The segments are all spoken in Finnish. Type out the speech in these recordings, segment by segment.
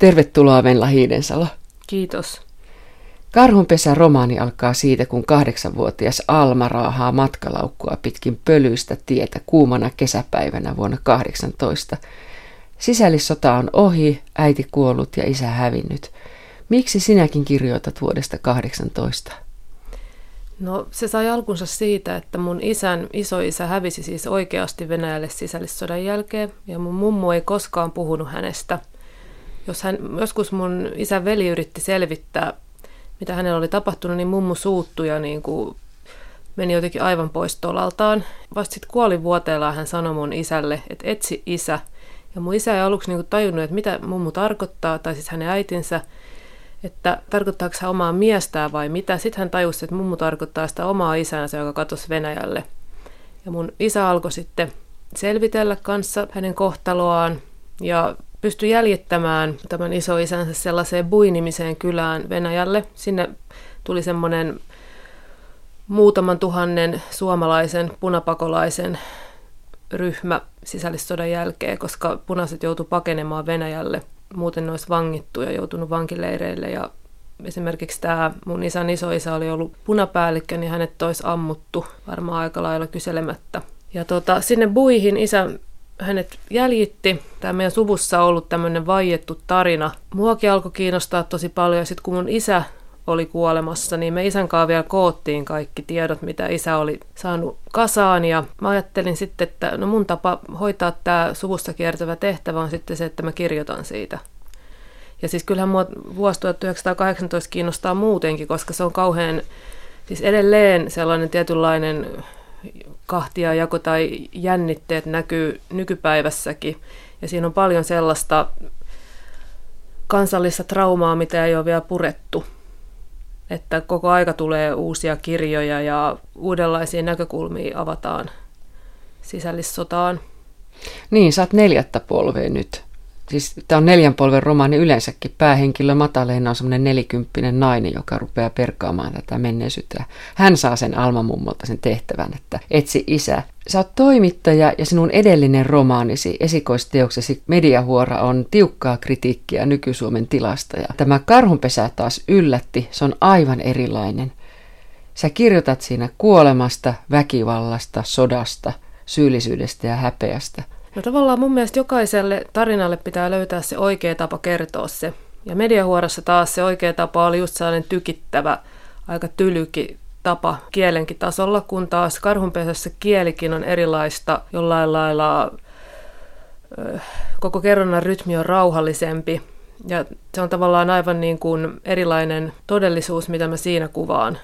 Tervetuloa Venla Hiidensalo. Kiitos. Karhunpesä romaani alkaa siitä, kun kahdeksanvuotias Alma raahaa matkalaukkua pitkin pölyistä tietä kuumana kesäpäivänä vuonna 18. Sisällissota on ohi, äiti kuollut ja isä hävinnyt. Miksi sinäkin kirjoitat vuodesta 18? No se sai alkunsa siitä, että mun isän isoisä hävisi siis oikeasti Venäjälle sisällissodan jälkeen ja mun mummo ei koskaan puhunut hänestä. Jos hän, joskus mun isän veli yritti selvittää, mitä hänellä oli tapahtunut, niin mummu suuttui ja niin kuin meni jotenkin aivan pois tolaltaan. Vasta sitten kuolivuoteellaan hän sanoi mun isälle, että etsi isä. Ja mun isä ei aluksi kuin tajunnut, että mitä mummu tarkoittaa, tai siis hänen äitinsä, että tarkoittaako hän omaa miestään vai mitä. Sitten hän tajusi, että mummu tarkoittaa sitä omaa isänsä, joka katosi Venäjälle. Ja mun isä alkoi sitten selvitellä kanssa hänen kohtaloaan ja pystyi jäljittämään tämän isoisänsä sellaiseen Bui-nimiseen kylään Venäjälle. Sinne tuli semmoinen muutaman tuhannen suomalaisen punapakolaisen ryhmä sisällissodan jälkeen, koska punaiset joutu pakenemaan Venäjälle. Muuten ne olisi vangittu ja joutunut vankileireille. Ja esimerkiksi tämä mun isän isoisä oli ollut punapäällikkö, niin hänet olisi ammuttu varmaan aika lailla kyselemättä. Ja tota, sinne buihin isä hänet jäljitti. Tämä meidän suvussa on ollut tämmöinen vaiettu tarina. Muakin alkoi kiinnostaa tosi paljon. Ja sitten kun mun isä oli kuolemassa, niin me isän kanssa vielä koottiin kaikki tiedot, mitä isä oli saanut kasaan. Ja mä ajattelin sitten, että no mun tapa hoitaa tämä suvussa kiertävä tehtävä on sitten se, että mä kirjoitan siitä. Ja siis kyllähän mua vuosi 1918 kiinnostaa muutenkin, koska se on kauhean, siis edelleen sellainen tietynlainen kahtia jako tai jännitteet näkyy nykypäivässäkin. Ja siinä on paljon sellaista kansallista traumaa, mitä ei ole vielä purettu. Että koko aika tulee uusia kirjoja ja uudenlaisia näkökulmia avataan sisällissotaan. Niin, sä oot neljättä polvea nyt siis tämä on neljän polven romaani yleensäkin. Päähenkilö Mataleena on semmoinen nelikymppinen nainen, joka rupeaa perkaamaan tätä menneisyyttä. Hän saa sen Alma mummolta sen tehtävän, että etsi isä. Sä oot toimittaja ja sinun edellinen romaanisi, esikoisteoksesi Mediahuora on tiukkaa kritiikkiä nyky-Suomen tilasta. Ja tämä karhunpesä taas yllätti, se on aivan erilainen. Sä kirjoitat siinä kuolemasta, väkivallasta, sodasta, syyllisyydestä ja häpeästä – No tavallaan mun mielestä jokaiselle tarinalle pitää löytää se oikea tapa kertoa se. Ja mediahuorossa taas se oikea tapa oli just sellainen tykittävä, aika tylyki tapa kielenkin tasolla, kun taas karhunpesässä kielikin on erilaista, jollain lailla koko kerronnan rytmi on rauhallisempi. Ja se on tavallaan aivan niin kuin erilainen todellisuus, mitä mä siinä kuvaan.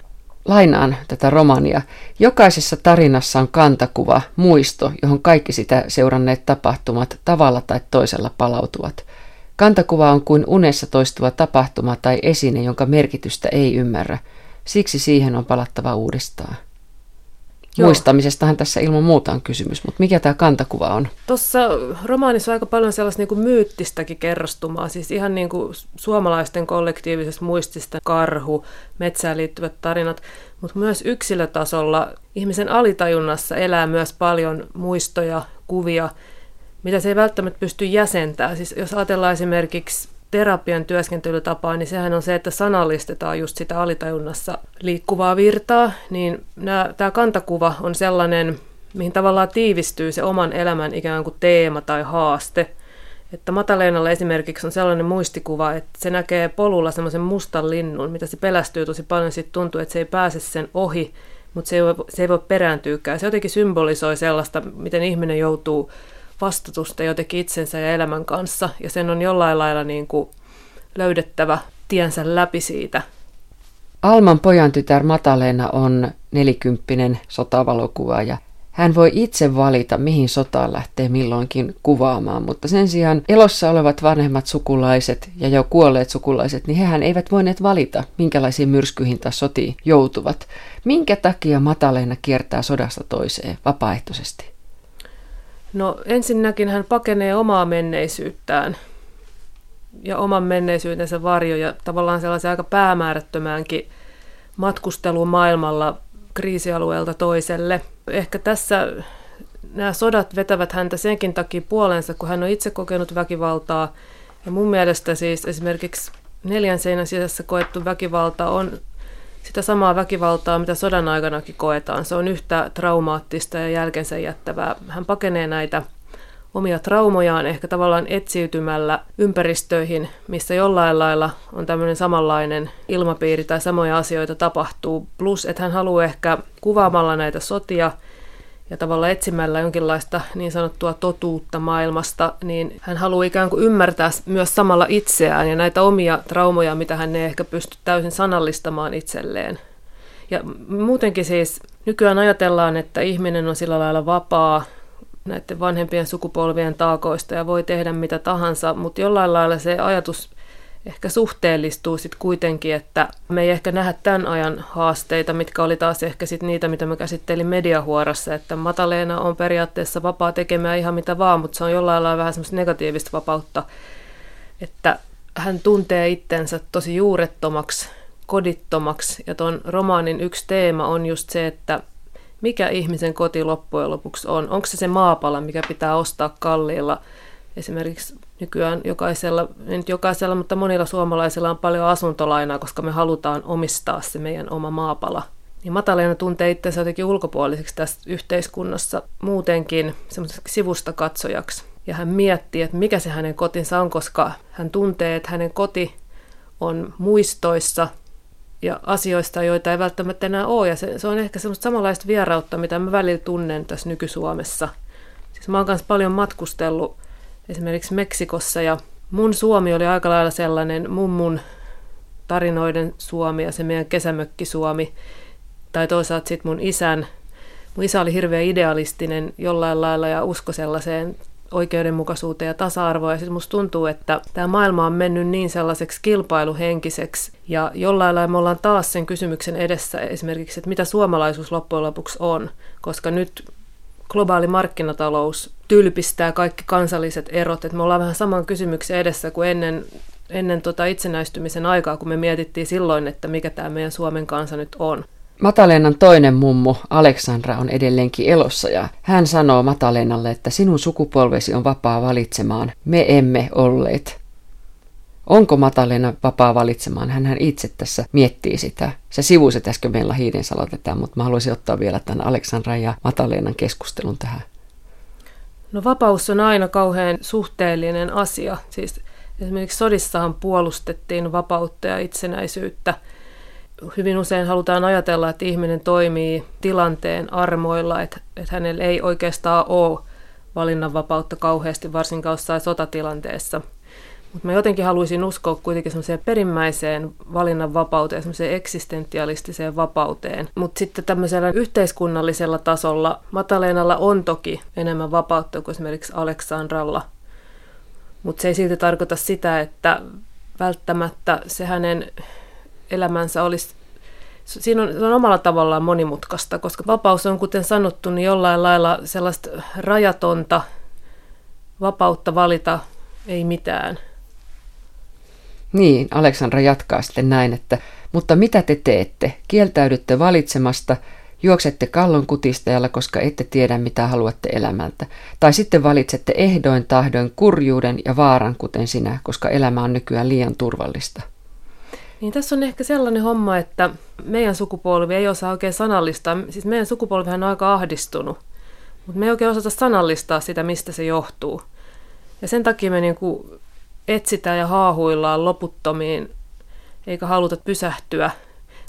Lainaan tätä romania. Jokaisessa tarinassa on kantakuva, muisto, johon kaikki sitä seuranneet tapahtumat tavalla tai toisella palautuvat. Kantakuva on kuin unessa toistuva tapahtuma tai esine, jonka merkitystä ei ymmärrä. Siksi siihen on palattava uudestaan. Joo. Muistamisestahan tässä ilman muuta on kysymys, mutta mikä tämä kantakuva on? Tuossa romaanissa on aika paljon sellaista niin kuin myyttistäkin kerrostumaa, siis ihan niin kuin suomalaisten kollektiivisesta muistista karhu, metsään liittyvät tarinat, mutta myös yksilötasolla ihmisen alitajunnassa elää myös paljon muistoja, kuvia, mitä se ei välttämättä pysty jäsentämään. Siis jos ajatellaan esimerkiksi terapian työskentelytapaa, niin sehän on se, että sanallistetaan just sitä alitajunnassa liikkuvaa virtaa, niin tämä kantakuva on sellainen, mihin tavallaan tiivistyy se oman elämän ikään kuin teema tai haaste. Että Mataleenalla esimerkiksi on sellainen muistikuva, että se näkee polulla semmoisen mustan linnun, mitä se pelästyy tosi paljon, sitten tuntuu, että se ei pääse sen ohi, mutta se ei voi, se ei voi perääntyykään. Se jotenkin symbolisoi sellaista, miten ihminen joutuu vastatusta jotenkin itsensä ja elämän kanssa, ja sen on jollain lailla niin kuin löydettävä tiensä läpi siitä. Alman pojan tytär Mataleena on nelikymppinen ja Hän voi itse valita, mihin sotaan lähtee milloinkin kuvaamaan, mutta sen sijaan elossa olevat vanhemmat sukulaiset ja jo kuolleet sukulaiset, niin hehän eivät voineet valita, minkälaisiin myrskyihin tai sotiin joutuvat. Minkä takia Mataleena kiertää sodasta toiseen vapaaehtoisesti? No ensinnäkin hän pakenee omaa menneisyyttään ja oman menneisyytensä varjo ja tavallaan sellaisen aika päämäärättömäänkin matkusteluun maailmalla kriisialueelta toiselle. Ehkä tässä nämä sodat vetävät häntä senkin takia puolensa, kun hän on itse kokenut väkivaltaa Ja mun mielestä siis esimerkiksi neljän seinän sisässä koettu väkivalta on sitä samaa väkivaltaa, mitä sodan aikanakin koetaan. Se on yhtä traumaattista ja jälkensä jättävää. Hän pakenee näitä omia traumojaan ehkä tavallaan etsiytymällä ympäristöihin, missä jollain lailla on tämmöinen samanlainen ilmapiiri tai samoja asioita tapahtuu. Plus, että hän haluaa ehkä kuvaamalla näitä sotia ja tavallaan etsimällä jonkinlaista niin sanottua totuutta maailmasta, niin hän haluaa ikään kuin ymmärtää myös samalla itseään ja näitä omia traumoja, mitä hän ei ehkä pysty täysin sanallistamaan itselleen. Ja muutenkin siis nykyään ajatellaan, että ihminen on sillä lailla vapaa näiden vanhempien sukupolvien taakoista ja voi tehdä mitä tahansa, mutta jollain lailla se ajatus ehkä suhteellistuu sitten kuitenkin, että me ei ehkä nähdä tämän ajan haasteita, mitkä oli taas ehkä sitten niitä, mitä mä käsittelin mediahuorassa, että Mataleena on periaatteessa vapaa tekemään ihan mitä vaan, mutta se on jollain lailla vähän semmoista negatiivista vapautta, että hän tuntee itsensä tosi juurettomaksi, kodittomaksi, ja tuon romaanin yksi teema on just se, että mikä ihmisen koti loppujen lopuksi on. Onko se se maapala, mikä pitää ostaa kalliilla? Esimerkiksi nykyään jokaisella, ei nyt jokaisella, mutta monilla suomalaisilla on paljon asuntolainaa, koska me halutaan omistaa se meidän oma maapala. Niin Mataleena tuntee itsensä jotenkin ulkopuoliseksi tässä yhteiskunnassa muutenkin semmoiseksi sivusta katsojaksi. Ja hän miettii, että mikä se hänen kotinsa on, koska hän tuntee, että hänen koti on muistoissa – ja asioista, joita ei välttämättä enää ole. Ja se, se on ehkä semmoista samanlaista vierautta, mitä mä välillä tunnen tässä nyky-Suomessa. Siis mä oon kanssa paljon matkustellut esimerkiksi Meksikossa ja mun Suomi oli aika lailla sellainen mummun tarinoiden Suomi ja se meidän kesämökki Suomi. Tai toisaalta sitten mun isän. Mun isä oli hirveän idealistinen jollain lailla ja usko sellaiseen oikeudenmukaisuuteen ja tasa-arvoon. Ja sitten musta tuntuu, että tämä maailma on mennyt niin sellaiseksi kilpailuhenkiseksi. Ja jollain lailla me ollaan taas sen kysymyksen edessä esimerkiksi, että mitä suomalaisuus loppujen lopuksi on. Koska nyt globaali markkinatalous tylpistää kaikki kansalliset erot. Että me ollaan vähän saman kysymyksen edessä kuin ennen, ennen tota itsenäistymisen aikaa, kun me mietittiin silloin, että mikä tämä meidän Suomen kansa nyt on. Matalennan toinen mummu, Aleksandra, on edelleenkin elossa ja hän sanoo Matalenalle, että sinun sukupolvesi on vapaa valitsemaan. Me emme olleet. Onko Matalena vapaa valitsemaan? Hän itse tässä miettii sitä. Se sivuiset äsken meillä hiiden tätä, mutta mä haluaisin ottaa vielä tämän Aleksandran ja Matalenan keskustelun tähän. No vapaus on aina kauhean suhteellinen asia. Siis esimerkiksi sodissahan puolustettiin vapautta ja itsenäisyyttä – hyvin usein halutaan ajatella, että ihminen toimii tilanteen armoilla, että, että hänellä ei oikeastaan ole valinnanvapautta kauheasti, varsinkaan jossain sotatilanteessa. Mutta mä jotenkin haluaisin uskoa kuitenkin semmoiseen perimmäiseen valinnanvapauteen, semmoiseen eksistentialistiseen vapauteen. Mutta sitten tämmöisellä yhteiskunnallisella tasolla Mataleenalla on toki enemmän vapautta kuin esimerkiksi Aleksandralla. Mutta se ei silti tarkoita sitä, että välttämättä se hänen elämänsä olisi Siinä on, on omalla tavallaan monimutkaista, koska vapaus on, kuten sanottu, niin jollain lailla sellaista rajatonta vapautta valita ei mitään. Niin, Aleksandra jatkaa sitten näin, että mutta mitä te teette? Kieltäydytte valitsemasta, juoksette kallon kutistajalla, koska ette tiedä mitä haluatte elämältä. Tai sitten valitsette ehdoin tahdoin kurjuuden ja vaaran, kuten sinä, koska elämä on nykyään liian turvallista. Niin tässä on ehkä sellainen homma, että meidän sukupolvi ei osaa oikein sanallistaa. Siis meidän sukupolvihan on aika ahdistunut, mutta me ei oikein osata sanallistaa sitä, mistä se johtuu. Ja sen takia me niinku etsitään ja haahuillaan loputtomiin, eikä haluta pysähtyä.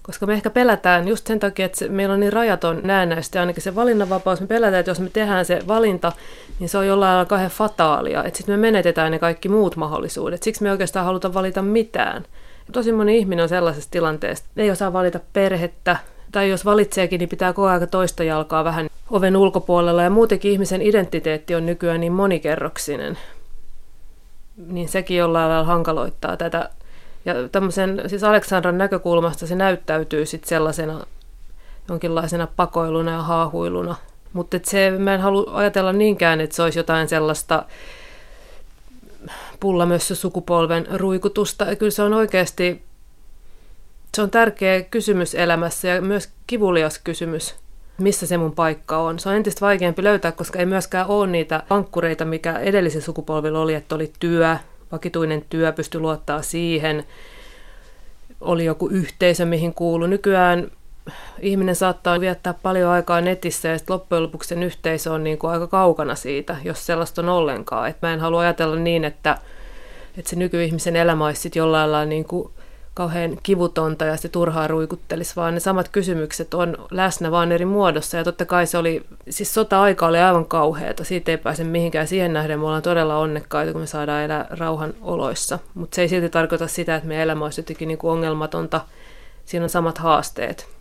Koska me ehkä pelätään just sen takia, että se, meillä on niin rajaton näennäistä, ainakin se valinnanvapaus, me pelätään, että jos me tehdään se valinta, niin se on jollain lailla kauhean fataalia, että sitten me menetetään ne kaikki muut mahdollisuudet. Siksi me oikeastaan haluta valita mitään. Tosi moni ihminen on sellaisessa tilanteessa, ei osaa valita perhettä, tai jos valitseekin, niin pitää koko ajan toista jalkaa vähän oven ulkopuolella, ja muutenkin ihmisen identiteetti on nykyään niin monikerroksinen. Niin sekin jollain lailla hankaloittaa tätä. Ja tämmöisen, siis Aleksandran näkökulmasta se näyttäytyy sitten sellaisena jonkinlaisena pakoiluna ja haahuiluna. Mutta se, mä en halua ajatella niinkään, että se olisi jotain sellaista pullamössö sukupolven ruikutusta. Ja kyllä se on oikeasti se on tärkeä kysymys elämässä ja myös kivulias kysymys, missä se mun paikka on. Se on entistä vaikeampi löytää, koska ei myöskään ole niitä ankkureita, mikä edellisellä sukupolvilla oli, että oli työ, vakituinen työ, pystyi luottaa siihen, oli joku yhteisö, mihin kuului. Nykyään ihminen saattaa viettää paljon aikaa netissä ja loppujen lopuksi sen yhteisö on niin kuin aika kaukana siitä, jos sellaista on ollenkaan. Et mä en halua ajatella niin, että, että se nykyihmisen elämä olisi jollain lailla niin kuin kauhean kivutonta ja se turhaa ruikuttelisi, vaan ne samat kysymykset on läsnä vaan eri muodossa. Ja totta kai se oli, siis sota-aika oli aivan kauheata, siitä ei pääse mihinkään. Siihen nähden me ollaan todella onnekkaita, kun me saadaan elää rauhan oloissa. Mutta se ei silti tarkoita sitä, että meidän elämä olisi jotenkin niin kuin ongelmatonta. Siinä on samat haasteet.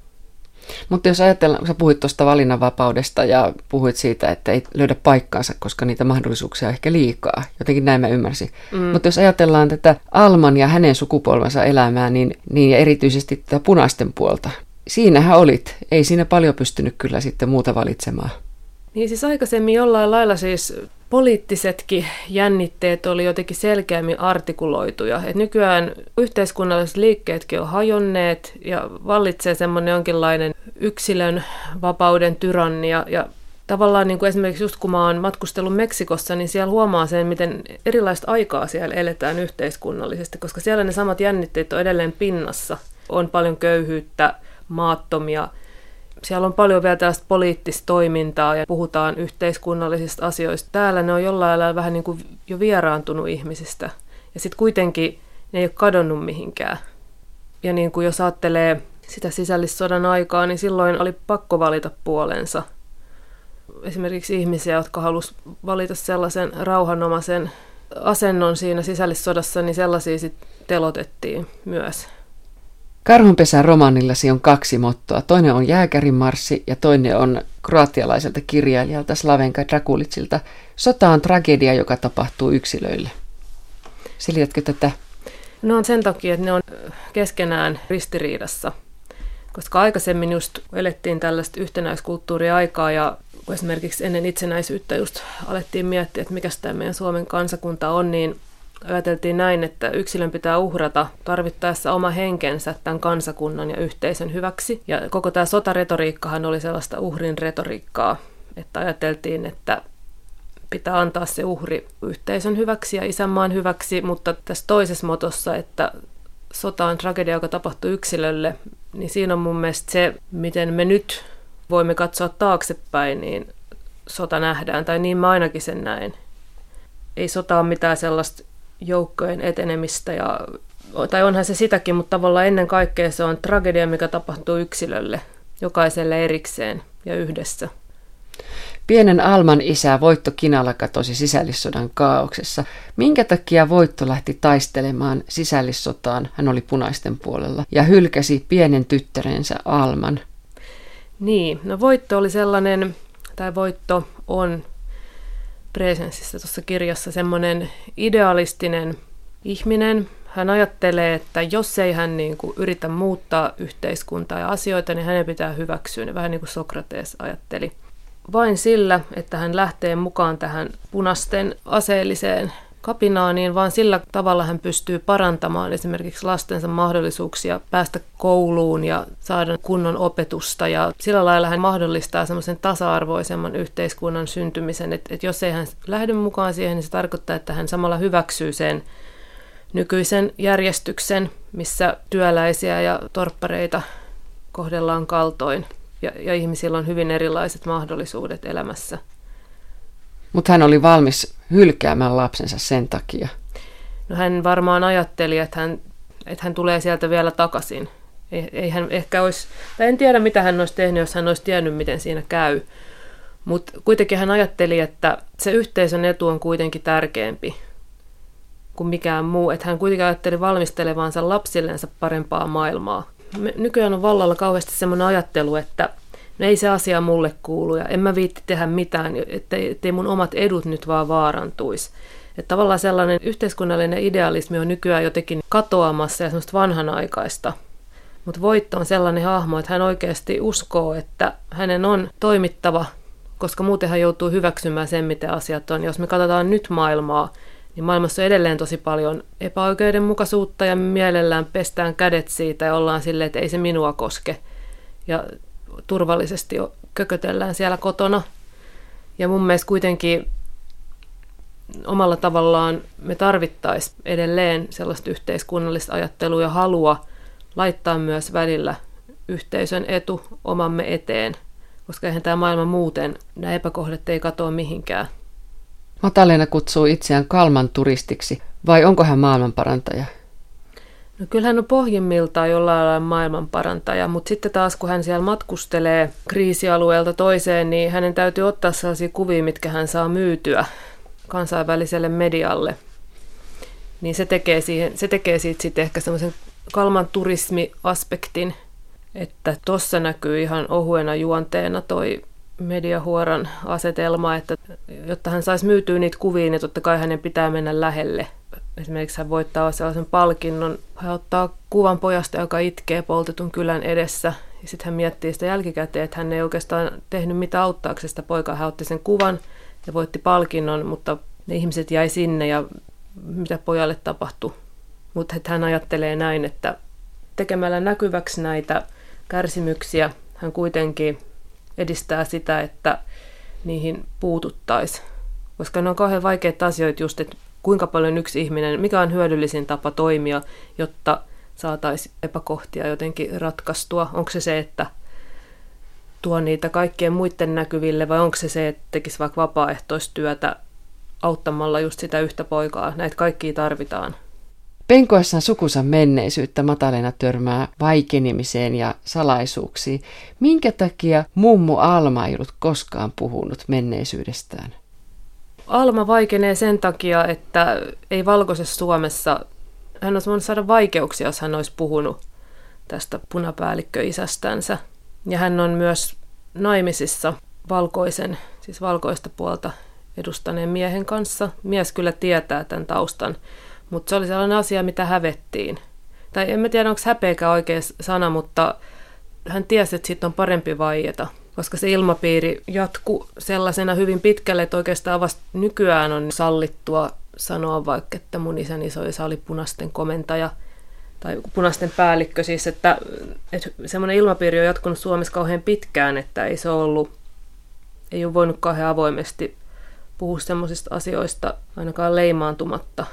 Mutta jos ajatellaan, sä puhuit tuosta valinnanvapaudesta ja puhuit siitä, että ei löydä paikkaansa, koska niitä mahdollisuuksia on ehkä liikaa. Jotenkin näin mä ymmärsin. Mm. Mutta jos ajatellaan tätä Alman ja hänen sukupolvensa elämää, niin, niin ja erityisesti tätä punaisten puolta, siinähän olit. Ei siinä paljon pystynyt kyllä sitten muuta valitsemaan. Niin siis aikaisemmin jollain lailla siis poliittisetkin jännitteet oli jotenkin selkeämmin artikuloituja. Et nykyään yhteiskunnalliset liikkeetkin on hajonneet ja vallitsee semmoinen jonkinlainen yksilön vapauden tyrannia ja tavallaan niin kuin esimerkiksi just kun mä oon matkustellut Meksikossa, niin siellä huomaa sen, miten erilaista aikaa siellä eletään yhteiskunnallisesti, koska siellä ne samat jännitteet on edelleen pinnassa. On paljon köyhyyttä, maattomia, siellä on paljon vielä tällaista poliittista toimintaa ja puhutaan yhteiskunnallisista asioista. Täällä ne on jollain lailla vähän niin kuin jo vieraantunut ihmisistä. Ja sitten kuitenkin ne ei ole kadonnut mihinkään. Ja niin kuin jos ajattelee sitä sisällissodan aikaa, niin silloin oli pakko valita puolensa. Esimerkiksi ihmisiä, jotka halusivat valita sellaisen rauhanomaisen asennon siinä sisällissodassa, niin sellaisia sitten telotettiin myös. Karhunpesän romaanillasi on kaksi mottoa. Toinen on Jääkärin marssi ja toinen on kroatialaiselta kirjailijalta Slavenka Drakulitsilta. Sota on tragedia, joka tapahtuu yksilöille. Selitätkö tätä? No on sen takia, että ne on keskenään ristiriidassa. Koska aikaisemmin just elettiin tällaista yhtenäiskulttuuriaikaa ja esimerkiksi ennen itsenäisyyttä just alettiin miettiä, että mikä tämä meidän Suomen kansakunta on, niin ajateltiin näin, että yksilön pitää uhrata tarvittaessa oma henkensä tämän kansakunnan ja yhteisön hyväksi. Ja koko tämä sotaretoriikkahan oli sellaista uhrin retoriikkaa, että ajateltiin, että pitää antaa se uhri yhteisön hyväksi ja isänmaan hyväksi, mutta tässä toisessa motossa, että sota on tragedia, joka tapahtuu yksilölle, niin siinä on mun mielestä se, miten me nyt voimme katsoa taaksepäin, niin sota nähdään, tai niin mä ainakin sen näen. Ei sota ole mitään sellaista joukkojen etenemistä ja tai onhan se sitäkin, mutta tavallaan ennen kaikkea se on tragedia, mikä tapahtuu yksilölle, jokaiselle erikseen ja yhdessä. Pienen Alman isä Voitto Kinala katosi sisällissodan kaauksessa. Minkä takia Voitto lähti taistelemaan sisällissotaan, hän oli punaisten puolella, ja hylkäsi pienen tyttärensä Alman? Niin, no Voitto oli sellainen, tai Voitto on Presensissä tuossa kirjassa semmoinen idealistinen ihminen. Hän ajattelee, että jos ei hän niin kuin yritä muuttaa yhteiskuntaa ja asioita, niin hänen pitää hyväksyä ne, vähän niin kuin Sokrates ajatteli. Vain sillä, että hän lähtee mukaan tähän punasten aseelliseen kapinaaniin, vaan sillä tavalla hän pystyy parantamaan esimerkiksi lastensa mahdollisuuksia päästä kouluun ja saada kunnon opetusta. Ja sillä lailla hän mahdollistaa semmoisen tasa-arvoisemman yhteiskunnan syntymisen, että, että jos ei hän lähde mukaan siihen, niin se tarkoittaa, että hän samalla hyväksyy sen nykyisen järjestyksen, missä työläisiä ja torppareita kohdellaan kaltoin ja, ja ihmisillä on hyvin erilaiset mahdollisuudet elämässä. Mutta hän oli valmis hylkäämään lapsensa sen takia. No hän varmaan ajatteli, että hän, että hän tulee sieltä vielä takaisin. Ei, ei hän ehkä olisi, tai en tiedä mitä hän olisi tehnyt, jos hän olisi tiennyt, miten siinä käy. Mutta kuitenkin hän ajatteli, että se yhteisön etu on kuitenkin tärkeämpi kuin mikään muu. Että hän kuitenkin ajatteli valmistelevansa lapsillensa parempaa maailmaa. Me, nykyään on vallalla kauheasti semmoinen ajattelu, että no ei se asia mulle kuulu ja en mä viitti tehdä mitään, ettei, ettei mun omat edut nyt vaan vaarantuisi. Että tavallaan sellainen yhteiskunnallinen idealismi on nykyään jotenkin katoamassa ja semmoista vanhanaikaista. Mutta Voitto on sellainen hahmo, että hän oikeasti uskoo, että hänen on toimittava, koska muuten hän joutuu hyväksymään sen, miten asiat on. Jos me katsotaan nyt maailmaa, niin maailmassa on edelleen tosi paljon epäoikeudenmukaisuutta ja mielellään pestään kädet siitä ja ollaan silleen, että ei se minua koske. Ja turvallisesti kökötellään siellä kotona. Ja mun mielestä kuitenkin omalla tavallaan me tarvittaisiin edelleen sellaista yhteiskunnallista ajattelua ja halua laittaa myös välillä yhteisön etu omamme eteen, koska eihän tämä maailma muuten, nämä epäkohdat ei katoa mihinkään. Matalena kutsuu itseään Kalman turistiksi, vai onko hän maailmanparantaja? No kyllä hän on pohjimmiltaan jollain lailla maailmanparantaja, mutta sitten taas kun hän siellä matkustelee kriisialueelta toiseen, niin hänen täytyy ottaa sellaisia kuvia, mitkä hän saa myytyä kansainväliselle medialle. Niin se tekee, siihen, se tekee siitä sitten ehkä semmoisen kalman turismiaspektin, että tuossa näkyy ihan ohuena juonteena toi mediahuoran asetelma, että jotta hän saisi myytyä niitä kuvia, niin totta kai hänen pitää mennä lähelle. Esimerkiksi hän voittaa sellaisen palkinnon, hän ottaa kuvan pojasta, joka itkee poltetun kylän edessä, ja sitten hän miettii sitä jälkikäteen, että hän ei oikeastaan tehnyt mitään auttaakseen sitä poikaa. Hän otti sen kuvan ja voitti palkinnon, mutta ne ihmiset jäi sinne ja mitä pojalle tapahtui. Mutta hän ajattelee näin, että tekemällä näkyväksi näitä kärsimyksiä hän kuitenkin edistää sitä, että niihin puututtaisiin. Koska ne on kauhean vaikeita asioita just, että kuinka paljon yksi ihminen, mikä on hyödyllisin tapa toimia, jotta saataisiin epäkohtia jotenkin ratkaistua. Onko se se, että tuo niitä kaikkien muiden näkyville vai onko se se, että tekisi vaikka vapaaehtoistyötä auttamalla just sitä yhtä poikaa. Näitä kaikkia tarvitaan. Penkoessaan sukusa menneisyyttä Matalena törmää vaikenemiseen ja salaisuuksiin. Minkä takia mummu Alma ei ollut koskaan puhunut menneisyydestään? Alma vaikenee sen takia, että ei valkoisessa Suomessa, hän olisi voinut saada vaikeuksia, jos hän olisi puhunut tästä punapäällikköisästänsä. Ja hän on myös naimisissa valkoisen, siis valkoista puolta edustaneen miehen kanssa. Mies kyllä tietää tämän taustan, mutta se oli sellainen asia, mitä hävettiin. Tai en mä tiedä, onko häpeäkään oikea sana, mutta hän tiesi, että siitä on parempi vaieta, koska se ilmapiiri jatkuu sellaisena hyvin pitkälle, että oikeastaan vasta nykyään on sallittua sanoa vaikka, että mun isän isoisa oli punaisten komentaja tai punaisten päällikkö, siis että, että semmoinen ilmapiiri on jatkunut Suomessa kauhean pitkään, että ei se ollut, ei ole voinut kauhean avoimesti puhua semmoisista asioista ainakaan leimaantumatta.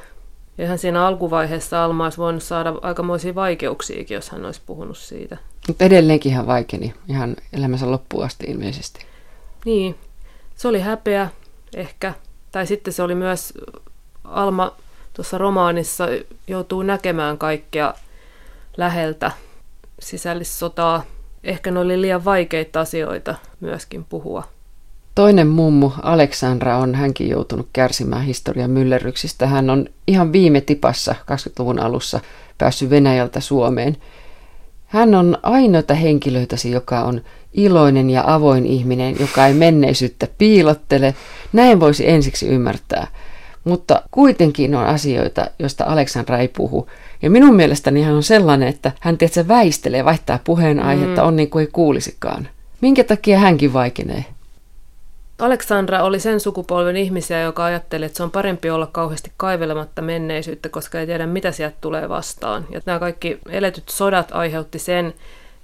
Ja ihan siinä alkuvaiheessa Alma olisi voinut saada aikamoisia vaikeuksiakin, jos hän olisi puhunut siitä. Mutta edelleenkin hän vaikeni ihan elämänsä loppuun asti ilmeisesti. Niin, se oli häpeä ehkä. Tai sitten se oli myös, Alma tuossa romaanissa joutuu näkemään kaikkea läheltä sisällissotaa. Ehkä ne oli liian vaikeita asioita myöskin puhua. Toinen mummu, Aleksandra, on hänkin joutunut kärsimään historian myllerryksistä. Hän on ihan viime tipassa 20-luvun alussa päässyt Venäjältä Suomeen. Hän on ainoita henkilöitäsi, joka on iloinen ja avoin ihminen, joka ei menneisyyttä piilottele. Näin voisi ensiksi ymmärtää. Mutta kuitenkin on asioita, joista Aleksandra ei puhu. Ja minun mielestäni hän on sellainen, että hän tietysti väistelee, vaihtaa puheenaihetta, mm. on niin kuin ei kuulisikaan. Minkä takia hänkin vaikenee? Aleksandra oli sen sukupolven ihmisiä, joka ajatteli, että se on parempi olla kauheasti kaivelematta menneisyyttä, koska ei tiedä, mitä sieltä tulee vastaan. Ja nämä kaikki eletyt sodat aiheutti sen,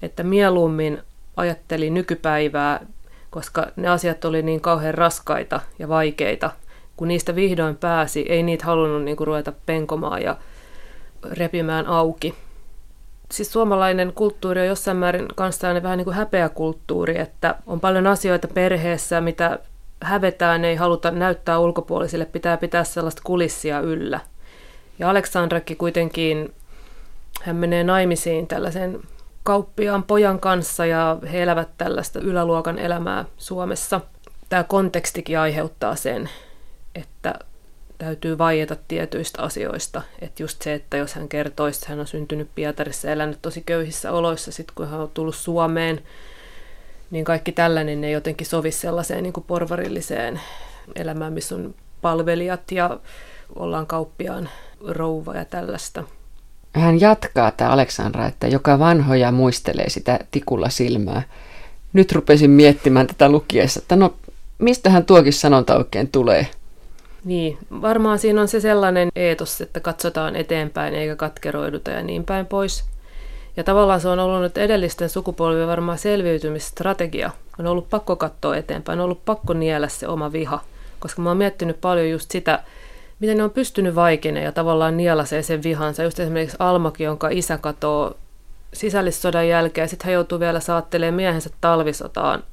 että mieluummin ajatteli nykypäivää, koska ne asiat oli niin kauhean raskaita ja vaikeita. Kun niistä vihdoin pääsi, ei niitä halunnut niin kuin ruveta penkomaan ja repimään auki. Siis suomalainen kulttuuri on jossain määrin kanssa vähän niin kuin häpeäkulttuuri, että on paljon asioita perheessä, mitä hävetään, ei haluta näyttää ulkopuolisille, pitää pitää sellaista kulissia yllä. Ja Aleksandrakin kuitenkin, hän menee naimisiin tällaisen kauppiaan pojan kanssa ja he elävät tällaista yläluokan elämää Suomessa. Tämä kontekstikin aiheuttaa sen, että täytyy vaieta tietyistä asioista. Että just se, että jos hän kertoisi, että hän on syntynyt Pietarissa, elänyt tosi köyhissä oloissa, sitten kun hän on tullut Suomeen, niin kaikki tällainen ei jotenkin sovi sellaiseen niin kuin porvarilliseen elämään, missä on palvelijat ja ollaan kauppiaan rouva ja tällaista. Hän jatkaa, tämä Aleksandra, että joka vanhoja muistelee sitä tikulla silmää. Nyt rupesin miettimään tätä lukiessa, että no mistähän tuokin sanonta oikein tulee? Niin, varmaan siinä on se sellainen eetos, että katsotaan eteenpäin eikä katkeroiduta ja niin päin pois. Ja tavallaan se on ollut nyt edellisten sukupolvien varmaan selviytymisstrategia. On ollut pakko katsoa eteenpäin, on ollut pakko niellä se oma viha, koska mä oon miettinyt paljon just sitä, miten ne on pystynyt vaikeneen ja tavallaan nielasee sen vihansa. Just esimerkiksi Almakin, jonka isä katoo sisällissodan jälkeen, ja sitten hän joutuu vielä saattelemaan miehensä talvisotaan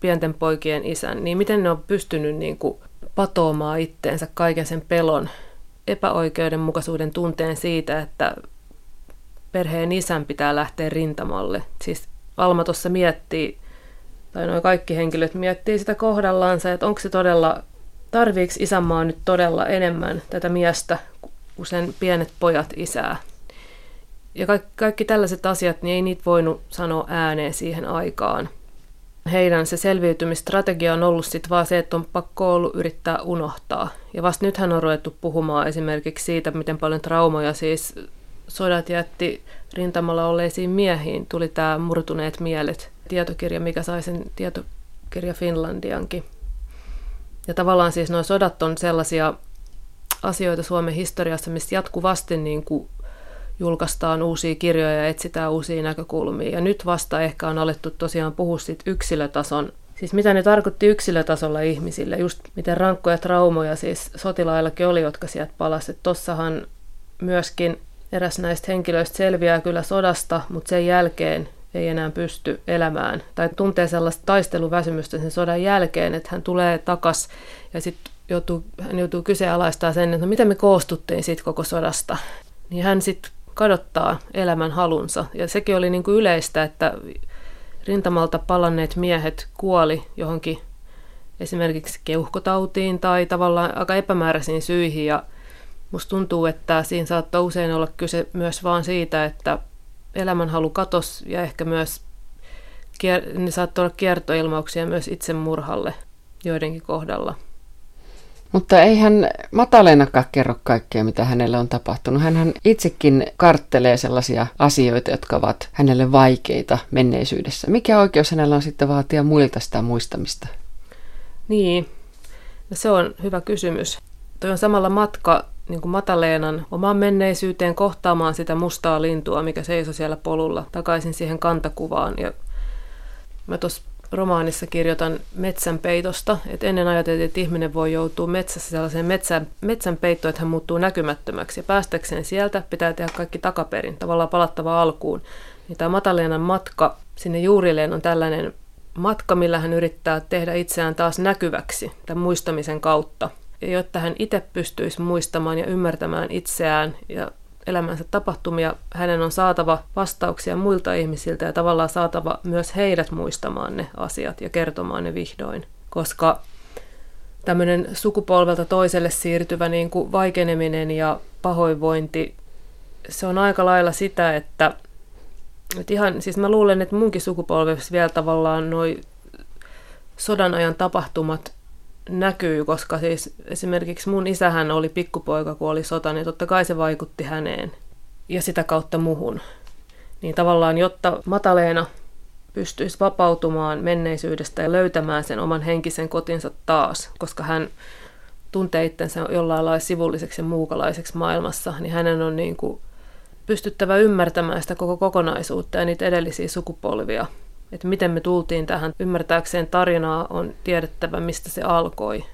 pienten poikien isän, niin miten ne on pystynyt niin kuin patoamaan itteensä kaiken sen pelon, epäoikeudenmukaisuuden tunteen siitä, että perheen isän pitää lähteä rintamalle. Siis Alma tuossa miettii, tai noin kaikki henkilöt miettii sitä kohdallaansa, että onko se todella, tarviiko isänmaa nyt todella enemmän tätä miestä kuin sen pienet pojat isää. Ja kaikki, kaikki tällaiset asiat, niin ei niitä voinut sanoa ääneen siihen aikaan. Heidän se selviytymistrategia on ollut sitten vaan se, että on pakko ollut yrittää unohtaa. Ja vasta nythän on ruvettu puhumaan esimerkiksi siitä, miten paljon traumoja siis sodat jätti rintamalla olleisiin miehiin. Tuli tämä Murtuneet mielet tietokirja, mikä sai sen tietokirja Finlandiankin. Ja tavallaan siis nuo sodat on sellaisia asioita Suomen historiassa, missä jatkuvasti niin kuin julkaistaan uusia kirjoja ja etsitään uusia näkökulmia. Ja nyt vasta ehkä on alettu tosiaan puhua sit yksilötason, siis mitä ne tarkoitti yksilötasolla ihmisille, just miten rankkoja traumoja siis sotilaillakin oli, jotka sieltä palasivat. Tossahan myöskin eräs näistä henkilöistä selviää kyllä sodasta, mutta sen jälkeen ei enää pysty elämään tai tuntee sellaista taisteluväsymystä sen sodan jälkeen, että hän tulee takas ja sitten joutuu, hän joutuu kyseenalaistamaan sen, että no mitä me koostuttiin siitä koko sodasta. Niin hän sitten kadottaa elämän halunsa. Ja sekin oli niin kuin yleistä, että rintamalta palanneet miehet kuoli johonkin esimerkiksi keuhkotautiin tai tavallaan aika epämääräisiin syihin. Ja musta tuntuu, että siinä saattaa usein olla kyse myös vaan siitä, että elämänhalu katos ja ehkä myös ne saattoi olla kiertoilmauksia myös itsemurhalle joidenkin kohdalla. Mutta ei hän Mataleenakaan kerro kaikkea, mitä hänelle on tapahtunut. Hän itsekin karttelee sellaisia asioita, jotka ovat hänelle vaikeita menneisyydessä. Mikä oikeus hänellä on sitten vaatia muilta sitä muistamista? Niin, no se on hyvä kysymys. Tuo on samalla matka niin kuin Mataleenan omaan menneisyyteen kohtaamaan sitä mustaa lintua, mikä seisoi siellä polulla, takaisin siihen kantakuvaan. Ja mä tuossa romaanissa kirjoitan metsänpeitosta, että ennen ajateltiin, että ihminen voi joutua metsässä sellaiseen metsän, metsänpeittoon, että hän muuttuu näkymättömäksi. Ja päästäkseen sieltä pitää tehdä kaikki takaperin, tavallaan palattava alkuun. Niin tämä Mataleenan matka sinne juurilleen on tällainen matka, millä hän yrittää tehdä itseään taas näkyväksi tämän muistamisen kautta. Jotta hän itse pystyisi muistamaan ja ymmärtämään itseään ja elämänsä tapahtumia, hänen on saatava vastauksia muilta ihmisiltä ja tavallaan saatava myös heidät muistamaan ne asiat ja kertomaan ne vihdoin. Koska tämmöinen sukupolvelta toiselle siirtyvä niin kuin vaikeneminen ja pahoinvointi, se on aika lailla sitä, että, että ihan, siis mä luulen, että munkin sukupolvessa vielä tavallaan noi sodan ajan tapahtumat näkyy, koska siis esimerkiksi mun isähän oli pikkupoika, kun oli sota, niin totta kai se vaikutti häneen ja sitä kautta muhun. Niin tavallaan, jotta Mataleena pystyisi vapautumaan menneisyydestä ja löytämään sen oman henkisen kotinsa taas, koska hän tuntee itsensä jollain lailla sivulliseksi ja muukalaiseksi maailmassa, niin hänen on niin kuin pystyttävä ymmärtämään sitä koko kokonaisuutta ja niitä edellisiä sukupolvia että miten me tultiin tähän. Ymmärtääkseen tarinaa on tiedettävä, mistä se alkoi.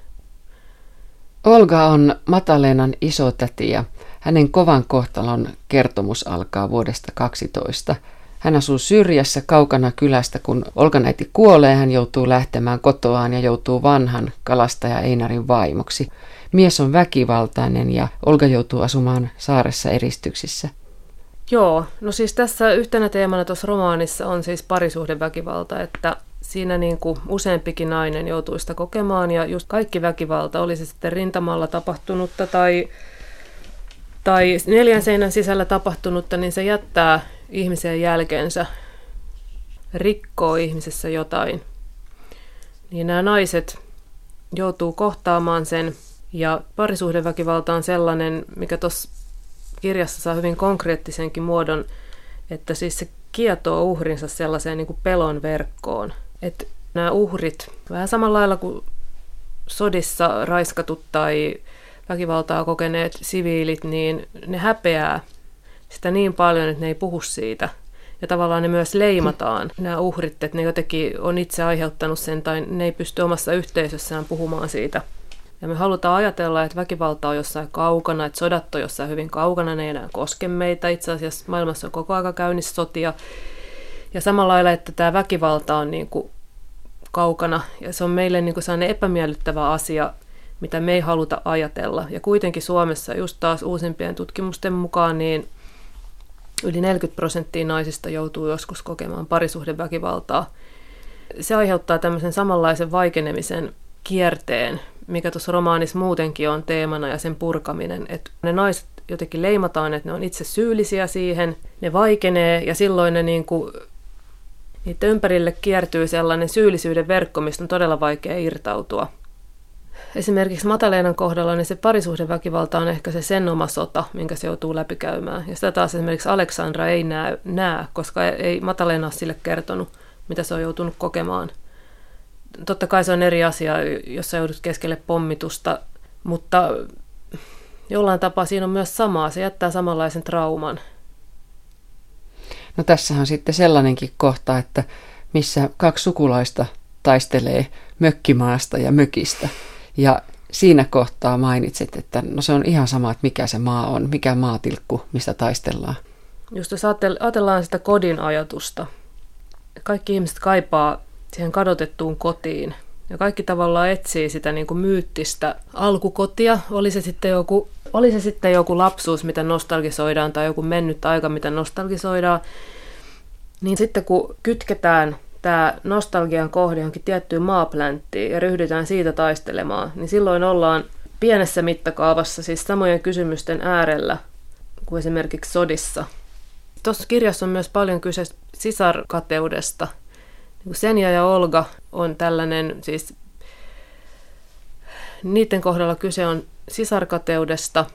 Olga on Matalenan isotäti ja hänen kovan kohtalon kertomus alkaa vuodesta 12. Hän asuu syrjässä kaukana kylästä, kun Olga-näiti kuolee, hän joutuu lähtemään kotoaan ja joutuu vanhan kalastaja Einarin vaimoksi. Mies on väkivaltainen ja Olga joutuu asumaan saaressa eristyksissä. Joo, no siis tässä yhtenä teemana tuossa romaanissa on siis parisuhdeväkivalta, että siinä niin kuin useampikin nainen joutuu sitä kokemaan ja just kaikki väkivalta, oli se sitten rintamalla tapahtunutta tai, tai neljän seinän sisällä tapahtunutta, niin se jättää ihmisen jälkeensä, rikkoo ihmisessä jotain. Niin nämä naiset joutuu kohtaamaan sen ja parisuhdeväkivalta on sellainen, mikä tuossa kirjassa saa hyvin konkreettisenkin muodon, että siis se kietoo uhrinsa sellaiseen niin kuin pelon verkkoon. Että nämä uhrit, vähän samalla lailla kuin sodissa raiskatut tai väkivaltaa kokeneet siviilit, niin ne häpeää sitä niin paljon, että ne ei puhu siitä. Ja tavallaan ne myös leimataan, nämä uhrit, että ne jotenkin on itse aiheuttanut sen tai ne ei pysty omassa yhteisössään puhumaan siitä Ja me halutaan ajatella, että väkivalta on jossain kaukana, että sodat on jossain hyvin kaukana, ne ei enää koske meitä. Itse asiassa maailmassa on koko aika käynnissä sotia. Ja samalla lailla, että tämä väkivalta on niin kuin kaukana ja se on meille niin kuin sellainen epämiellyttävä asia, mitä me ei haluta ajatella. Ja kuitenkin Suomessa just taas uusimpien tutkimusten mukaan niin yli 40 prosenttia naisista joutuu joskus kokemaan parisuhdeväkivaltaa. Se aiheuttaa tämmöisen samanlaisen vaikenemisen kierteen, mikä tuossa romaanissa muutenkin on teemana ja sen purkaminen, että ne naiset jotenkin leimataan, että ne on itse syyllisiä siihen, ne vaikenee ja silloin ne niin kuin, niiden ympärille kiertyy sellainen syyllisyyden verkko, mistä on todella vaikea irtautua. Esimerkiksi Mataleenan kohdalla niin se parisuhdeväkivalta on ehkä se sen oma sota, minkä se joutuu läpikäymään. Ja sitä taas esimerkiksi Aleksandra ei näe, näe koska ei Mataleena sille kertonut, mitä se on joutunut kokemaan – totta kai se on eri asia, jos sä joudut keskelle pommitusta, mutta jollain tapaa siinä on myös samaa. Se jättää samanlaisen trauman. No tässä on sitten sellainenkin kohta, että missä kaksi sukulaista taistelee mökkimaasta ja mökistä. Ja siinä kohtaa mainitset, että no se on ihan sama, että mikä se maa on, mikä maatilkku, mistä taistellaan. Just jos ajatellaan sitä kodin ajatusta. Kaikki ihmiset kaipaa siihen kadotettuun kotiin. Ja kaikki tavallaan etsii sitä niin kuin myyttistä alkukotia, oli se, sitten joku, oli se sitten joku lapsuus, mitä nostalgisoidaan, tai joku mennyt aika, mitä nostalgisoidaan. Niin sitten kun kytketään tämä nostalgian kohde johonkin tiettyyn maaplänttiin ja ryhdytään siitä taistelemaan, niin silloin ollaan pienessä mittakaavassa siis samojen kysymysten äärellä kuin esimerkiksi sodissa. Tuossa kirjassa on myös paljon kyse sisarkateudesta – Senja ja Olga on tällainen, siis niiden kohdalla kyse on sisarkateudesta,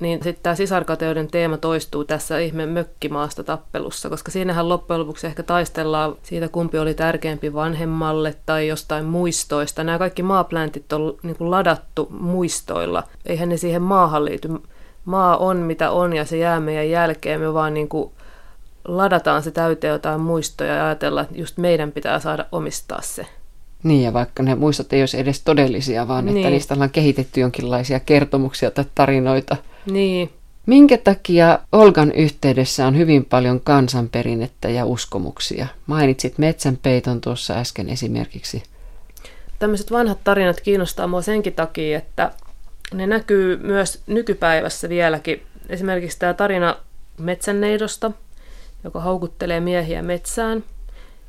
niin sitten tämä sisarkateuden teema toistuu tässä ihme mökkimaasta tappelussa, koska siinähän loppujen lopuksi ehkä taistellaan siitä, kumpi oli tärkeämpi vanhemmalle tai jostain muistoista. Nämä kaikki maapläntit on niin kuin ladattu muistoilla. Eihän ne siihen maahan liity. Maa on mitä on ja se jää meidän jälkeen. Me vaan niin kuin ladataan se täyteen jotain muistoja ja ajatella, että just meidän pitää saada omistaa se. Niin, ja vaikka ne muistot ei olisi edes todellisia, vaan niin. että niistä ollaan kehitetty jonkinlaisia kertomuksia tai tarinoita. Niin. Minkä takia Olgan yhteydessä on hyvin paljon kansanperinnettä ja uskomuksia? Mainitsit metsänpeiton tuossa äsken esimerkiksi. Tämmöiset vanhat tarinat kiinnostaa mua senkin takia, että ne näkyy myös nykypäivässä vieläkin. Esimerkiksi tämä tarina metsänneidosta – joka houkuttelee miehiä metsään.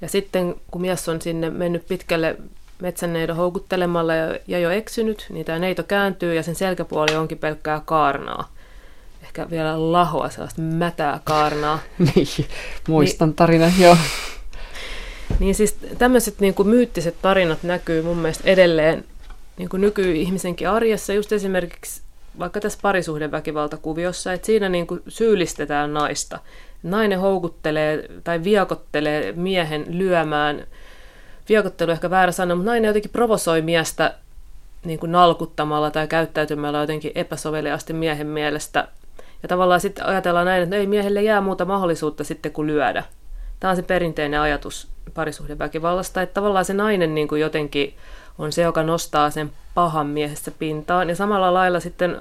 Ja sitten kun mies on sinne mennyt pitkälle metsänneidon houkuttelemalla ja, jo eksynyt, niin tämä neito kääntyy ja sen selkäpuoli onkin pelkkää kaarnaa. Ehkä vielä lahoa, sellaista mätää kaarnaa. niin, muistan niin, tarinan, joo. Niin siis tämmöiset niin kuin myyttiset tarinat näkyy mun mielestä edelleen niin kuin nyky-ihmisenkin arjessa, just esimerkiksi vaikka tässä parisuhdeväkivaltakuviossa, että siinä niin kuin syyllistetään naista nainen houkuttelee tai viakottelee miehen lyömään, viekottelu ehkä väärä sana, mutta nainen jotenkin provosoi miestä niin kuin nalkuttamalla tai käyttäytymällä jotenkin epäsoveliaasti miehen mielestä. Ja tavallaan sitten ajatellaan näin, että ei miehelle jää muuta mahdollisuutta sitten kuin lyödä. Tämä on se perinteinen ajatus parisuhdeväkivallasta, että tavallaan se nainen niin kuin jotenkin on se, joka nostaa sen pahan miehessä pintaan. Ja samalla lailla sitten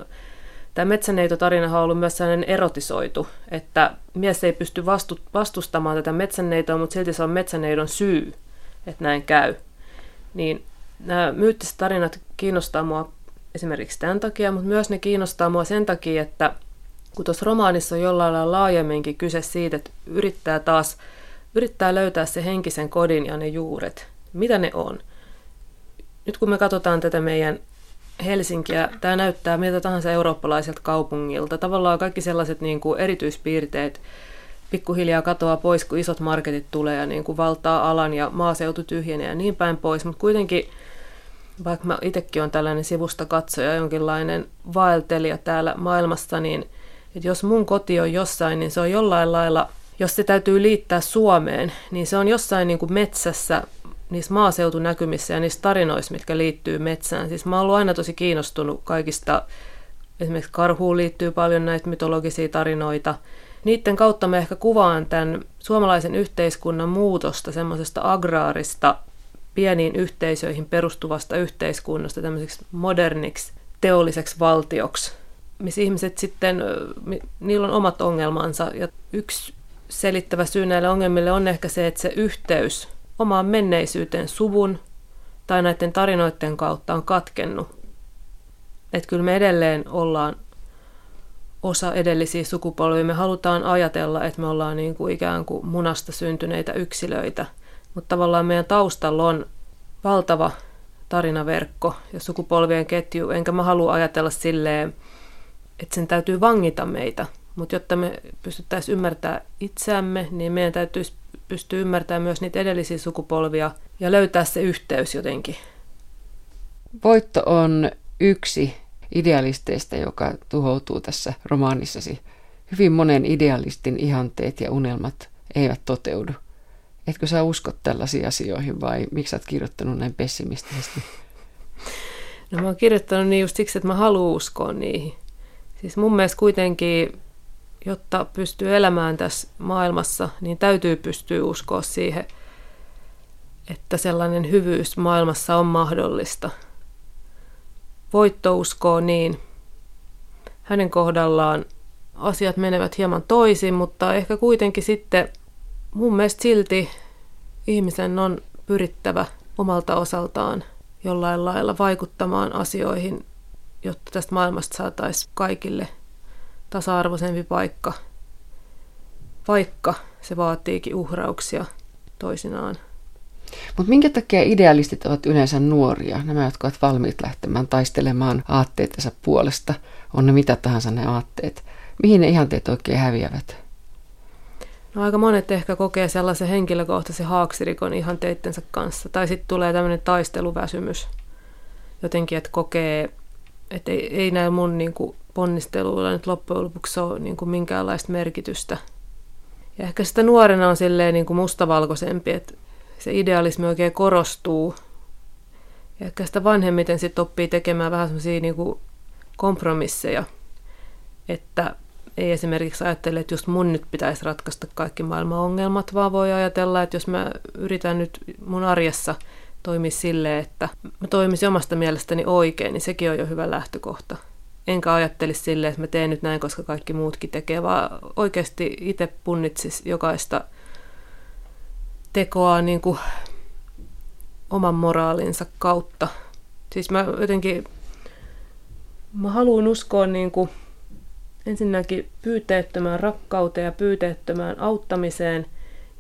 Tämä metsänneitotarina on ollut myös sellainen erotisoitu, että mies ei pysty vastu, vastustamaan tätä metsänneitoa, mutta silti se on metsänneidon syy, että näin käy. Niin nämä myyttiset tarinat kiinnostaa mua esimerkiksi tämän takia, mutta myös ne kiinnostaa mua sen takia, että kun tuossa romaanissa on jollain lailla laajemminkin kyse siitä, että yrittää taas yrittää löytää se henkisen kodin ja ne juuret. Mitä ne on? Nyt kun me katsotaan tätä meidän Helsinkiä, tämä näyttää miltä tahansa eurooppalaiselta kaupungilta. Tavallaan kaikki sellaiset niin kuin erityispiirteet pikkuhiljaa katoaa pois, kun isot marketit tulee ja niin kuin valtaa alan ja maaseutu tyhjenee ja niin päin pois. Mutta kuitenkin, vaikka mä itsekin olen tällainen sivusta katsoja, jonkinlainen vaeltelija täällä maailmassa, niin että jos mun koti on jossain, niin se on jollain lailla, jos se täytyy liittää Suomeen, niin se on jossain niin kuin metsässä niissä maaseutunäkymissä ja niissä tarinoissa, mitkä liittyy metsään. Siis mä oon ollut aina tosi kiinnostunut kaikista, esimerkiksi karhuun liittyy paljon näitä mytologisia tarinoita. Niiden kautta mä ehkä kuvaan tämän suomalaisen yhteiskunnan muutosta semmoisesta agraarista pieniin yhteisöihin perustuvasta yhteiskunnasta tämmöiseksi moderniksi teolliseksi valtioksi, missä ihmiset sitten, niillä on omat ongelmansa. Ja yksi selittävä syy näille ongelmille on ehkä se, että se yhteys omaan menneisyyteen suvun tai näiden tarinoiden kautta on katkennut. Että kyllä me edelleen ollaan osa edellisiä sukupolvia. Me halutaan ajatella, että me ollaan niin kuin ikään kuin munasta syntyneitä yksilöitä, mutta tavallaan meidän taustalla on valtava tarinaverkko ja sukupolvien ketju, enkä mä halua ajatella silleen, että sen täytyy vangita meitä, mutta jotta me pystyttäisiin ymmärtämään itseämme, niin meidän täytyisi pystyä ymmärtämään myös niitä edellisiä sukupolvia ja löytää se yhteys jotenkin. Voitto on yksi idealisteista, joka tuhoutuu tässä romaanissasi. Hyvin monen idealistin ihanteet ja unelmat eivät toteudu. Etkö sä usko tällaisiin asioihin vai miksi sä oot kirjoittanut näin pessimistisesti? No mä oon kirjoittanut niin just siksi, että mä haluan uskoa niihin. Siis mun mielestä kuitenkin, jotta pystyy elämään tässä maailmassa, niin täytyy pystyä uskoa siihen, että sellainen hyvyys maailmassa on mahdollista. Voitto uskoo niin. Hänen kohdallaan asiat menevät hieman toisin, mutta ehkä kuitenkin sitten mun mielestä silti ihmisen on pyrittävä omalta osaltaan jollain lailla vaikuttamaan asioihin, jotta tästä maailmasta saataisiin kaikille tasa-arvoisempi paikka, vaikka se vaatiikin uhrauksia toisinaan. Mutta minkä takia idealistit ovat yleensä nuoria, nämä, jotka ovat valmiit lähtemään taistelemaan aatteittensa puolesta, on ne mitä tahansa ne aatteet. Mihin ne ihanteet oikein häviävät? No aika monet ehkä kokee sellaisen henkilökohtaisen haaksirikon ihan teittensä kanssa. Tai sitten tulee tämmöinen taisteluväsymys jotenkin, että kokee, että ei, ei näillä mun niin kuin, ponnisteluilla nyt loppujen lopuksi ole niin kuin, minkäänlaista merkitystä. Ja ehkä sitä nuorena on silleen niin kuin mustavalkoisempi, että se idealismi oikein korostuu. Ja ehkä sitä vanhemmiten sitten oppii tekemään vähän semmoisia niin kompromisseja, että ei esimerkiksi ajattele, että just mun nyt pitäisi ratkaista kaikki maailman ongelmat, vaan voi ajatella, että jos mä yritän nyt mun arjessa toimia silleen, että mä toimisin omasta mielestäni oikein, niin sekin on jo hyvä lähtökohta. Enkä ajattelisi silleen, että mä teen nyt näin, koska kaikki muutkin tekee, vaan oikeasti itse punnitsis jokaista tekoa niin kuin oman moraalinsa kautta. Siis mä jotenkin, mä haluan uskoa niin kuin ensinnäkin pyyteettömään rakkauteen ja pyyteettömään auttamiseen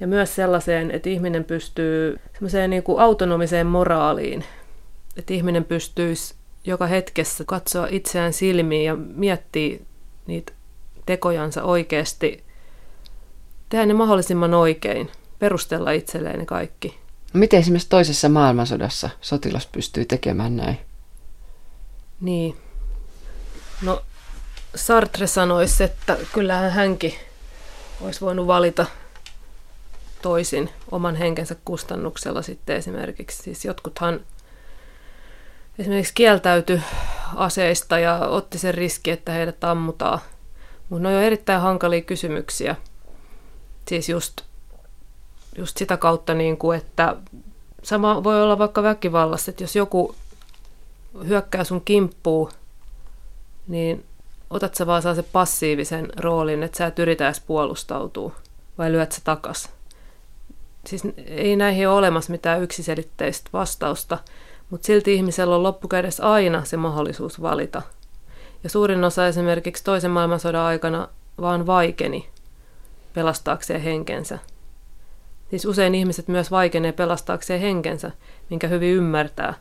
ja myös sellaiseen, että ihminen pystyy semmoiseen niin kuin autonomiseen moraaliin, että ihminen pystyisi joka hetkessä katsoa itseään silmiin ja miettiä niitä tekojansa oikeasti, tehdä ne mahdollisimman oikein, perustella itselleen ne kaikki. Miten esimerkiksi toisessa maailmansodassa sotilas pystyy tekemään näin? Niin. No Sartre sanoisi, että kyllähän hänkin olisi voinut valita toisin oman henkensä kustannuksella sitten esimerkiksi. Siis jotkuthan esimerkiksi kieltäytyi aseista ja otti sen riski, että heidät ammutaan. Mutta ne on jo erittäin hankalia kysymyksiä. Siis just, just sitä kautta, niin kuin, että sama voi olla vaikka väkivallassa, että jos joku hyökkää sun kimppuun, niin otat sä vaan saa se passiivisen roolin, että sä et yritä edes puolustautua, vai lyöt sä takas? Siis ei näihin ole olemassa mitään yksiselitteistä vastausta, mutta silti ihmisellä on loppukädessä aina se mahdollisuus valita. Ja suurin osa esimerkiksi toisen maailmansodan aikana vaan vaikeni pelastaakseen henkensä. Siis usein ihmiset myös vaikenee pelastaakseen henkensä, minkä hyvin ymmärtää.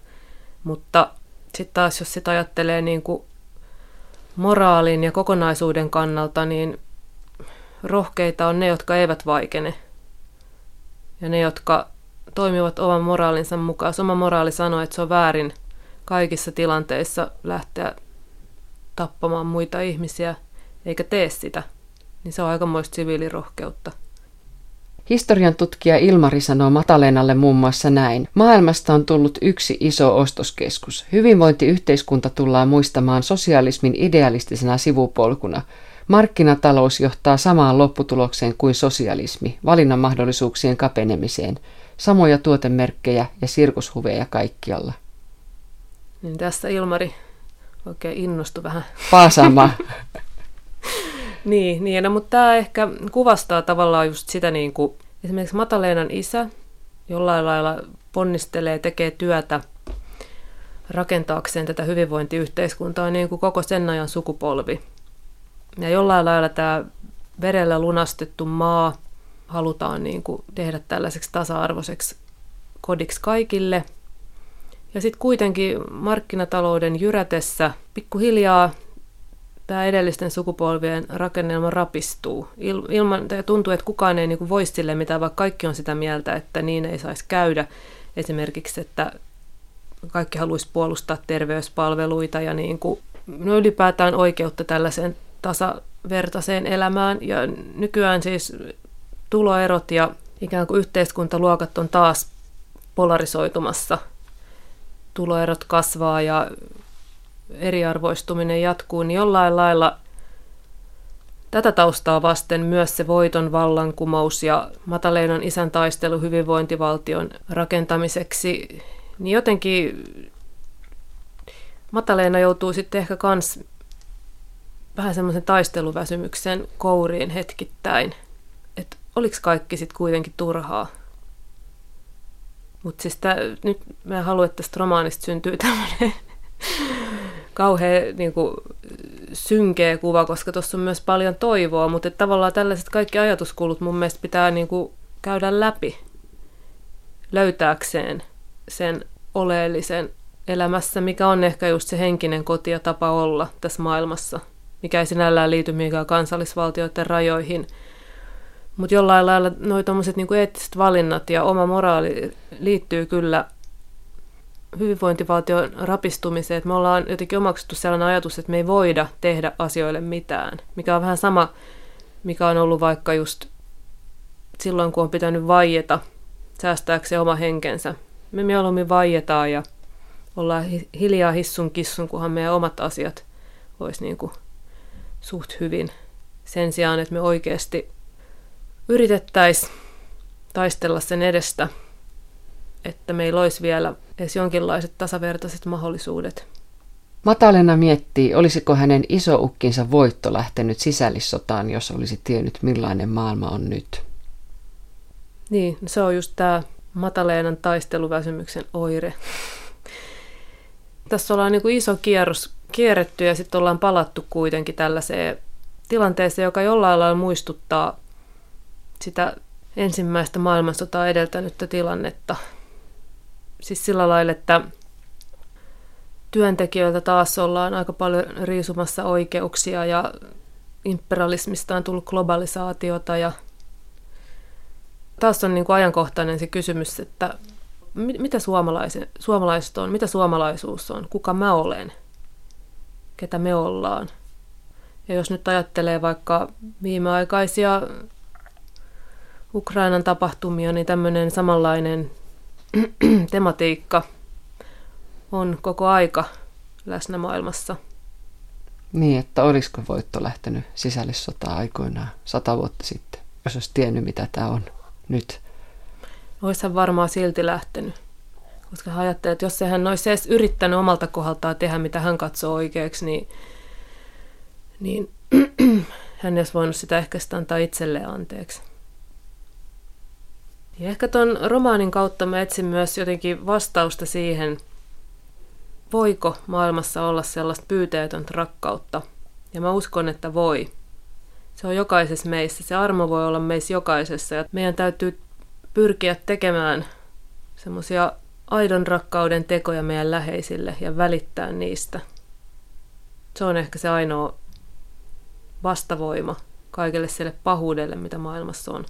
Mutta sitten taas, jos sitä ajattelee niin kuin moraalin ja kokonaisuuden kannalta, niin rohkeita on ne, jotka eivät vaikene. Ja ne, jotka toimivat oman moraalinsa mukaan. Oma moraali sanoo, että se on väärin kaikissa tilanteissa lähteä tappamaan muita ihmisiä, eikä tee sitä, niin se on aikamoista siviilirohkeutta. Historian tutkija Ilmari sanoo Mataleenalle muun muassa näin. Maailmasta on tullut yksi iso ostoskeskus. Hyvinvointiyhteiskunta tullaan muistamaan sosialismin idealistisena sivupolkuna. Markkinatalous johtaa samaan lopputulokseen kuin sosialismi, valinnan mahdollisuuksien kapenemiseen. Samoja tuotemerkkejä ja sirkushuveja kaikkialla. Niin tässä Ilmari oikein innostui vähän. Paasaamaan. niin, niin no, mutta tämä ehkä kuvastaa tavallaan just sitä, niin kuin esimerkiksi Mataleenan isä jollain lailla ponnistelee, tekee työtä rakentaakseen tätä hyvinvointiyhteiskuntaa niin kuin koko sen ajan sukupolvi. Ja jollain lailla tämä verellä lunastettu maa halutaan niin kuin tehdä tällaiseksi tasa-arvoiseksi kodiksi kaikille. Ja sitten kuitenkin markkinatalouden jyrätessä pikkuhiljaa tämä edellisten sukupolvien rakennelma rapistuu. Il, ilman, tuntuu, että kukaan ei niin voisi sille mitään, vaikka kaikki on sitä mieltä, että niin ei saisi käydä. Esimerkiksi, että kaikki haluaisi puolustaa terveyspalveluita ja niin kuin, no ylipäätään oikeutta tällaiseen tasavertaiseen elämään. Ja nykyään siis tuloerot ja ikään kuin yhteiskuntaluokat on taas polarisoitumassa. Tuloerot kasvaa ja eriarvoistuminen jatkuu, niin jollain lailla tätä taustaa vasten myös se voiton vallankumous ja Mataleinan isän taistelu hyvinvointivaltion rakentamiseksi, niin jotenkin Mataleena joutuu sitten ehkä kans vähän semmoisen taisteluväsymyksen kouriin hetkittäin. Oliko kaikki sitten kuitenkin turhaa? Mutta siis tää, nyt mä haluan, että tästä romaanista syntyy tämmöinen kauhean niin kuin, synkeä kuva, koska tuossa on myös paljon toivoa, mutta tavallaan tällaiset kaikki ajatuskulut mun mielestä pitää niin kuin, käydä läpi löytääkseen sen oleellisen elämässä, mikä on ehkä just se henkinen koti ja tapa olla tässä maailmassa, mikä ei sinällään liity mikään kansallisvaltioiden rajoihin. Mutta jollain lailla nuo niin eettiset valinnat ja oma moraali liittyy kyllä hyvinvointivaltion rapistumiseen, että me ollaan jotenkin omaksuttu sellainen ajatus, että me ei voida tehdä asioille mitään, mikä on vähän sama, mikä on ollut vaikka just silloin, kun on pitänyt vaieta säästääkseen oma henkensä. Me mieluummin vaietaan ja ollaan hiljaa hissun kissun, kunhan meidän omat asiat olisi niin kuin suht hyvin. Sen sijaan, että me oikeasti yritettäisiin taistella sen edestä – että meillä olisi vielä edes jonkinlaiset tasavertaiset mahdollisuudet. Matalena miettii, olisiko hänen isoukkinsa voitto lähtenyt sisällissotaan, jos olisi tiennyt millainen maailma on nyt. Niin, se on just tämä Mataleenan taisteluväsymyksen oire. Tässä ollaan niin kuin iso kierros kierretty ja sitten ollaan palattu kuitenkin tällaiseen tilanteeseen, joka jollain lailla muistuttaa sitä ensimmäistä maailmansotaa edeltänyttä tilannetta – siis sillä lailla, että työntekijöiltä taas ollaan aika paljon riisumassa oikeuksia ja imperialismista on tullut globalisaatiota ja taas on niin kuin ajankohtainen se kysymys, että mitä suomalaiset on, mitä suomalaisuus on, kuka mä olen, ketä me ollaan. Ja jos nyt ajattelee vaikka viimeaikaisia Ukrainan tapahtumia, niin tämmöinen samanlainen tematiikka on koko aika läsnä maailmassa. Niin, että olisiko voitto lähtenyt sisällissotaa aikoinaan sata vuotta sitten, jos olisi tiennyt mitä tämä on nyt. Olisihan varmaan silti lähtenyt. Koska hän ajattelee, että jos hän olisi edes yrittänyt omalta kohdaltaan tehdä, mitä hän katsoo oikeaksi, niin, niin hän olisi voinut sitä ehkä sitä antaa itselleen anteeksi. Ja ehkä tuon romaanin kautta mä etsin myös jotenkin vastausta siihen, voiko maailmassa olla sellaista pyyteetöntä rakkautta. Ja mä uskon, että voi. Se on jokaisessa meissä. Se armo voi olla meissä jokaisessa. Ja meidän täytyy pyrkiä tekemään semmoisia aidon rakkauden tekoja meidän läheisille ja välittää niistä. Se on ehkä se ainoa vastavoima kaikelle sille pahuudelle, mitä maailmassa on.